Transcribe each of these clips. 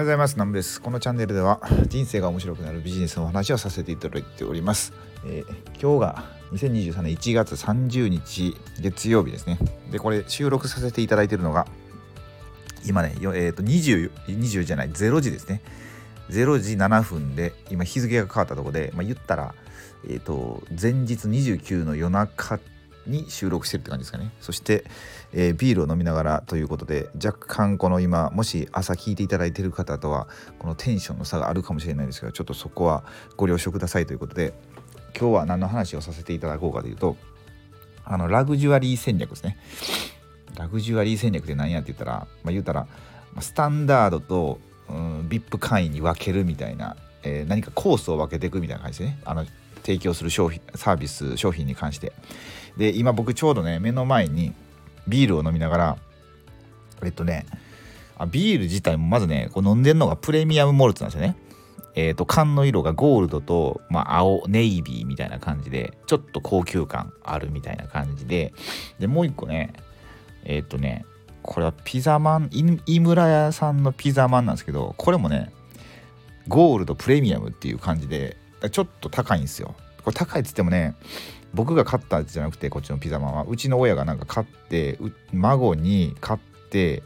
はようございます。南部です。このチャンネルでは人生が面白くなるビジネスの話をさせていただいております、えー、今日が2023年1月30日月曜日ですね。でこれ収録させていただいているのが今ねえー、と 20, 20じゃない0時ですね。0時7分で今日付が変わったところで、まあ、言ったら、えーと、前日29の夜中に収録してるって感じですかね。そして、えー、ビールを飲みながらということで若干この今もし朝聞いていただいてる方とはこのテンションの差があるかもしれないですがちょっとそこはご了承くださいということで今日は何の話をさせていただこうかというとあのラグジュアリー戦略ですね。ラグジュアリー戦略って何やって言ったら、まあ、言ったらスタンダードと、うん、VIP 会員に分けるみたいな、えー、何かコースを分けていくみたいな感じでね。あの提供する商品サービス商品に関して。で今僕ちょうどね目の前にビールを飲みながらえっとねあビール自体もまずねこう飲んでるのがプレミアムモルツなんですよね。えっ、ー、と缶の色がゴールドと、まあ、青ネイビーみたいな感じでちょっと高級感あるみたいな感じで。でもう一個ねえっ、ー、とねこれはピザマン井村屋さんのピザマンなんですけどこれもねゴールドプレミアムっていう感じでちょっと高いんですよこれ高いっつってもね僕が買ったやつじゃなくてこっちのピザマンはうちの親がなんか買って孫に買って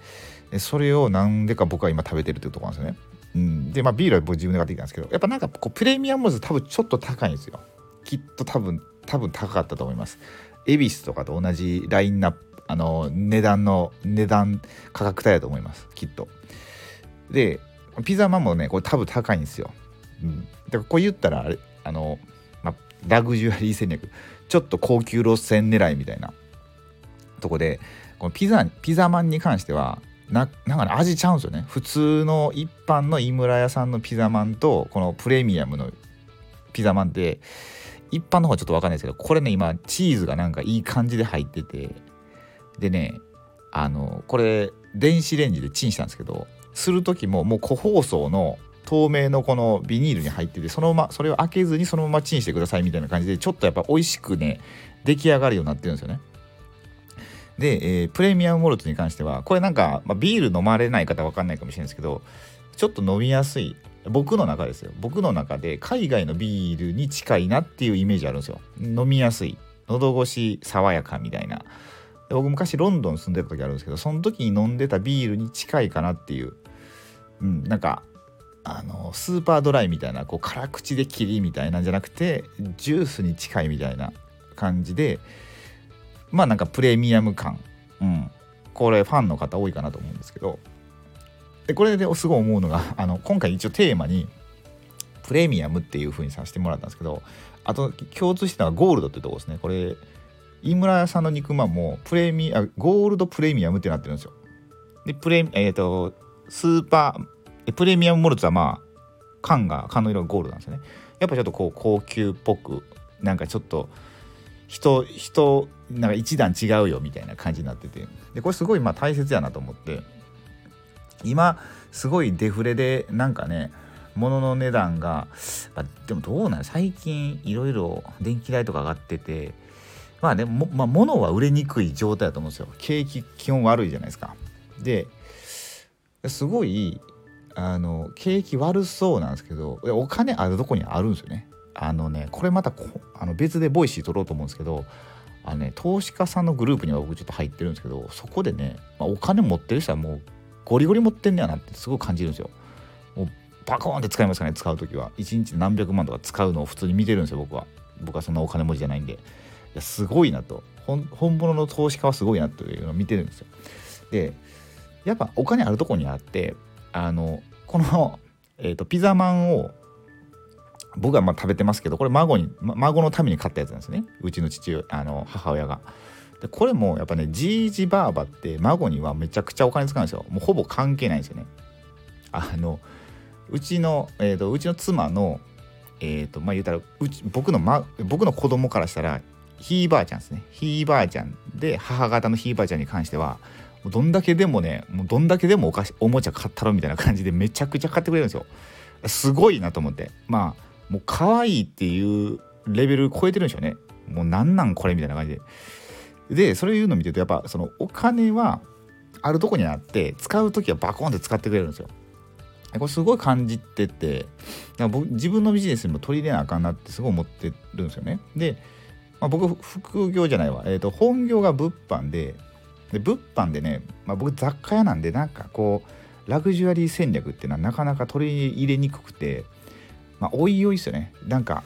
それをなんでか僕は今食べてるっていうとこなんですよね。うん、でまあビールは僕自分で買ってきたんですけどやっぱなんかこうプレミアムズ多分ちょっと高いんですよ。きっと多分多分高かったと思います。恵比寿とかと同じラインナップあの値段の値段価格帯だと思いますきっと。でピザマンもねこれ多分高いんですよ。うん、だからこう言ったらあれあのラグジュアリー戦略。ちょっと高級路線狙いみたいな。とこでこのピザピザマンに関してはななんかね味ちゃうんですよね。普通の一般の井村屋さんのピザマンとこのプレミアムのピザマンって一般の方はちょっと分かんないですけどこれね今チーズがなんかいい感じで入っててでねあのこれ電子レンジでチンしたんですけどする時ももう個包装の透明のこのビニールに入っててそのままそれを開けずにそのままチンしてくださいみたいな感じでちょっとやっぱ美味しくね出来上がるようになってるんですよね。で、えー、プレミアムモルトに関してはこれなんか、まあ、ビール飲まれない方分かんないかもしれないですけどちょっと飲みやすい僕の中ですよ。僕の中で海外のビールに近いなっていうイメージあるんですよ。飲みやすい。喉越し爽やかみたいな。僕昔ロンドン住んでた時あるんですけどその時に飲んでたビールに近いかなっていう、うん、なんかあのスーパードライみたいなこう辛口で霧みたいなんじゃなくてジュースに近いみたいな感じでまあなんかプレミアム感、うん、これファンの方多いかなと思うんですけど。でこれですごい思うのが あの今回一応テーマにプレミアムっていう風にさせてもらったんですけどあと共通してたのはゴールドってとこですね。これ井村屋さんの肉まんもプレミあゴールドプレミアムってなってるんですよ。でプレえっ、ー、とスーパープレミアムモルツはまあ缶が缶の色がゴールなんですよね。やっぱちょっとこう高級っぽくなんかちょっと人人なんか一段違うよみたいな感じになってて。でこれすごいまあ大切やなと思って。今すごいデフレでなんかね物の値段が、あ、でもどうなん最近いろいろ電気代とか上がってて。まあでも、まあ、物は売れにくい状態だと思うんですよ。景気基本悪いじゃないですか。ですごいあの景気悪そうなんですけどお金あるとこにあるんですよね。あのねこれまたあの別でボイシー取ろうと思うんですけどあの、ね、投資家さんのグループには僕ちょっと入ってるんですけどそこでね、まあ、お金持ってる人はもうゴリゴリ持ってんねやなってすごい感じるんですよ。もうバコーンって使いますかね使う時は。1日何百万とか使うのを普通に見てるんですよ僕は。僕はそんなお金持ちじゃないんで。いやすごいなと。本物の投資家はすごいなというのを見てるんですよ。でやっぱお金あるとこにあってあのこの、えーと、ピザマンを僕はまあ食べてますけどこれ孫に孫のために買ったやつなんですねうちの父あの母親が。でこれもやっぱねじいじばあばって孫にはめちゃくちゃお金使うんですよもうほぼ関係ないんですよね。あのうちの、えーと、うちの妻のえっ、ー、とまあ言うたらうち僕の、ま、僕の子供からしたらひいばあちゃんですねひいばあちゃんで母方のひいばあちゃんに関してはどんだけでもねもうどんだけでもお菓子おもちゃ買ったろみたいな感じでめちゃくちゃ買ってくれるんですよ。すごいなと思って。まあもう可愛いっていうレベル超えてるんでしょうね。もうなんなんこれみたいな感じで。でそれ言うの見てるとやっぱそのお金はあるとこにあって使う時はバコンって使ってくれるんですよ。これすごい感じてて僕自分のビジネスにも取り入れなあかんなってすごい思ってるんですよね。で、まあ、僕副業じゃないわ、えーと、本業が物販でで物販でね、まあ、僕雑貨屋なんでなんかこうラグジュアリー戦略っていうのはなかなか取り入れにくくてまあおいおいですよね。なんか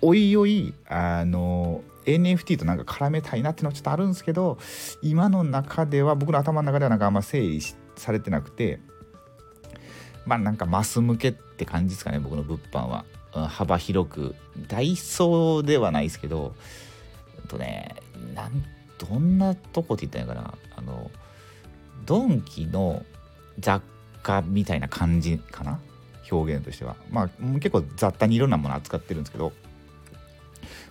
おいおいあの NFT となんか絡めたいなっていうのはちょっとあるんですけど今の中では僕の頭の中ではなんかあんま整理されてなくてまあなんかマス向けって感じですかね僕の物販は、うん、幅広く。ダイソーではないですけどとねなんどんなとこって言ったらいいかな？あのドンキの雑貨みたいな感じかな？表現としては。まあ結構雑多にいろんなもの扱ってるんですけど。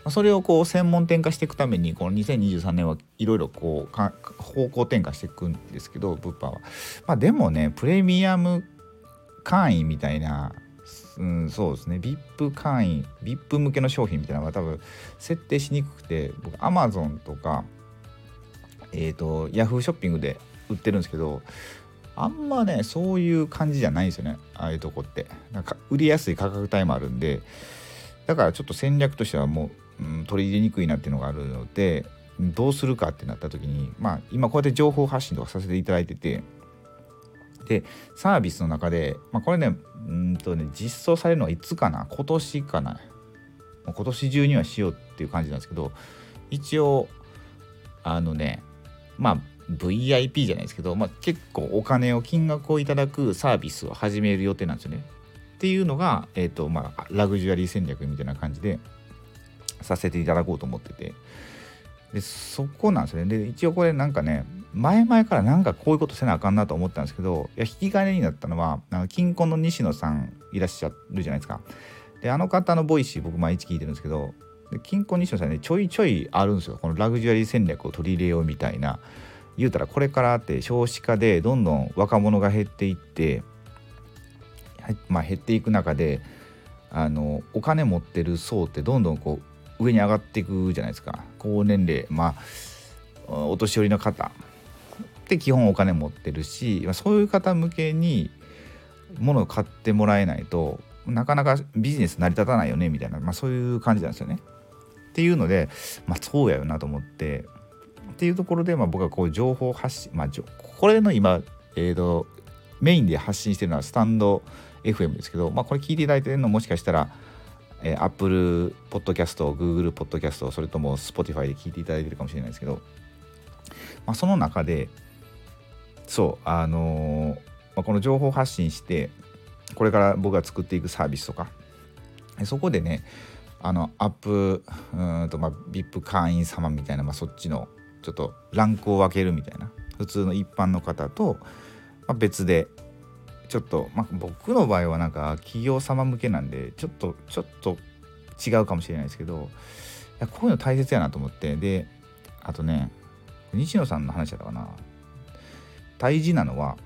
それをこう専門店化していくためにこの2023年はいろいろこう方向転換していくんですけど物販は。まあ、でもねプレミアム会員みたいな、うん、そうですね。VIP 会員 VIP 向けの商品みたいなのが多分設定しにくくて僕 Amazon とかえっ、ー、と Yahoo ショッピングで売ってるんですけどあんまねそういう感じじゃないんですよねああいうとこって。なんか売りやすい価格帯もあるんでだからちょっと戦略としてはもううん、取り入れにくいなっていうのがあるのでどうするかってなった時にまあ今こうやって情報発信とかさせていただいててでサービスの中で、まあ、これねうんとね実装されるのはいつかな今年かな今年中にはしようっていう感じなんですけど一応あのねまあ VIP じゃないですけど、まあ、結構お金を金額をいただくサービスを始める予定なんですよね。っていうのが、えーとまあ、ラグジュアリー戦略みたいな感じでさせていただこうと思ってて。でそこなんですよね。で一応これなんかね前々からなんかこういうことせなあかんなと思ったんですけどいや引き金になったのはあの金婚の西野さんいらっしゃるじゃないですか。であの方のボイシー僕毎日聞いてるんですけどキンコン西野さんね。ちょいちょいあるんですよ。このラグジュアリー戦略を取り入れようみたいな。言うたらこれからって少子化でどんどん若者が減っていってまあ減っていく中であのお金持ってる層ってどんどんこう上に上がっていくじゃないですか。高年齢まあお年寄りの方って基本お金持ってるしそういう方向けに物を買ってもらえないとなかなかビジネス成り立たないよねみたいな、まあ、そういう感じなんですよね。っていうので、まあ、そうやよなと思って。っていうところで、まあ、僕はこう情報発信、まあ、これの今、えーと、メインで発信してるのはスタンド FM ですけど、まあ、これ聞いていただいてるのもしかしたらえー、Apple Podcast、Google Podcast、それとも Spotify で聞いていただいてるかもしれないですけど、まあ、その中で、そう、あのー、まあ、この情報発信して、これから僕が作っていくサービスとか、そこでね、あの、アップ、うんと、まあ、VIP 会員様みたいな、まあ、そっちの、ちょっとランクを分けるみたいな、普通の一般の方と、まあ、別でちょっと、まあ、僕の場合はなんか企業様向けなんでちょっとちょっと違うかもしれないですけどいやこういうの大切やなと思ってであとね西野さんの話だったかな。大事なのは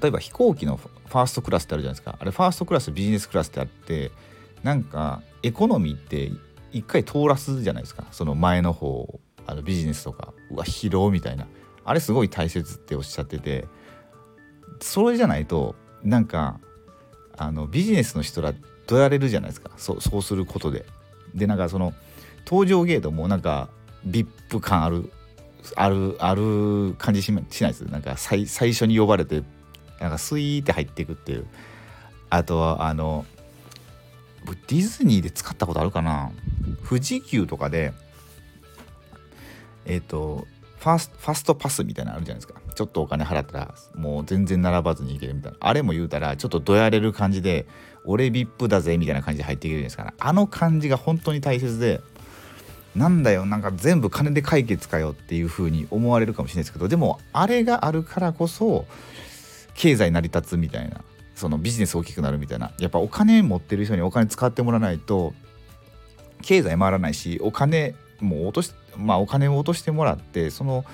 例えば飛行機のファーストクラスってあるじゃないですか。あれファーストクラスビジネスクラスってあってなんかエコノミーって一回通らすじゃないですか。その前の方あのビジネスとか。うわ広みたいな。あれすごい大切っておっしゃってて。それじゃないとなんかあのビジネスの人らどやれるじゃないですか。そうそうすることで。でなんかその登場ゲートもなんか VIP 感あるあるある感じしないです。なんか最最初に呼ばれてなんかスイーって入っていくっていう。あとはあのディズニーで使ったことあるかな？富士急とかでえっ、ー、とファスファストパスみたいなのあるじゃないですか。ちょっとお金払ったらもう全然並ばずに行けるみたいな。あれも言うたらちょっとどやれる感じで俺 VIP だぜみたいな感じで入っていけるんですか。らあの感じが本当に大切でなんだよなんか全部金で解決かよっていう風に思われるかもしれないですけどでもあれがあるからこそ経済成り立つみたいな。そのビジネス大きくなるみたいな。やっぱお金持ってる人にお金使ってもらわないと経済回らないしお金も落としまあお金を落としてもらってその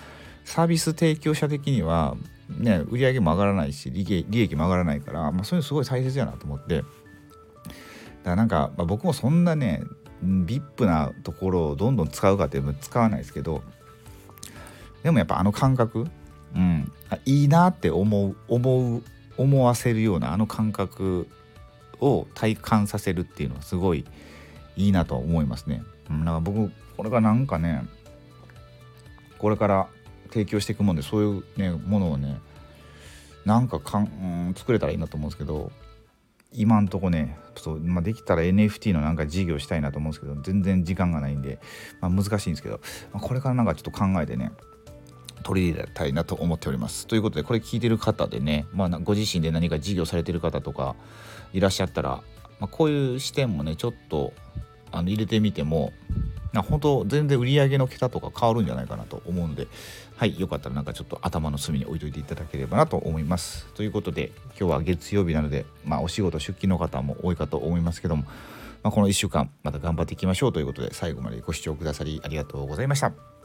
サービス提供者的にはね売り上げも上がらないし利益も上がらないから、まあ、そういうのすごい大切やなと思って。だからなんか、まあ、僕もそんなね VIP なところをどんどん使うかって使わないですけどでもやっぱあの感覚うんいいなって思う思う思わせるようなあの感覚を体感させるっていうのはすごいいいなと思いますね。うん、なんか僕これがなんかねこれから提供していくもんでそういうねものをねなんかかん、作れたらいいなと思うんですけど今んとこねそう、まあ、できたら NFT のなんか事業したいなと思うんですけど全然時間がないんで、まあ、難しいんですけど、まあ、これからなんかちょっと考えてね取り入れたいなと思っております。ということでこれ聞いてる方でね、まあ、ご自身で何か事業されてる方とかいらっしゃったら、まあ、こういう視点もねちょっとあの入れてみても本当全然売り上げの桁とか変わるんじゃないかなと思うんではいよかったらなんかちょっと頭の隅に置いといていただければなと思いますということで今日は月曜日なのでまあお仕事出勤の方も多いかと思いますけども、まあ、この1週間また頑張っていきましょうということで最後までご視聴くださりありがとうございました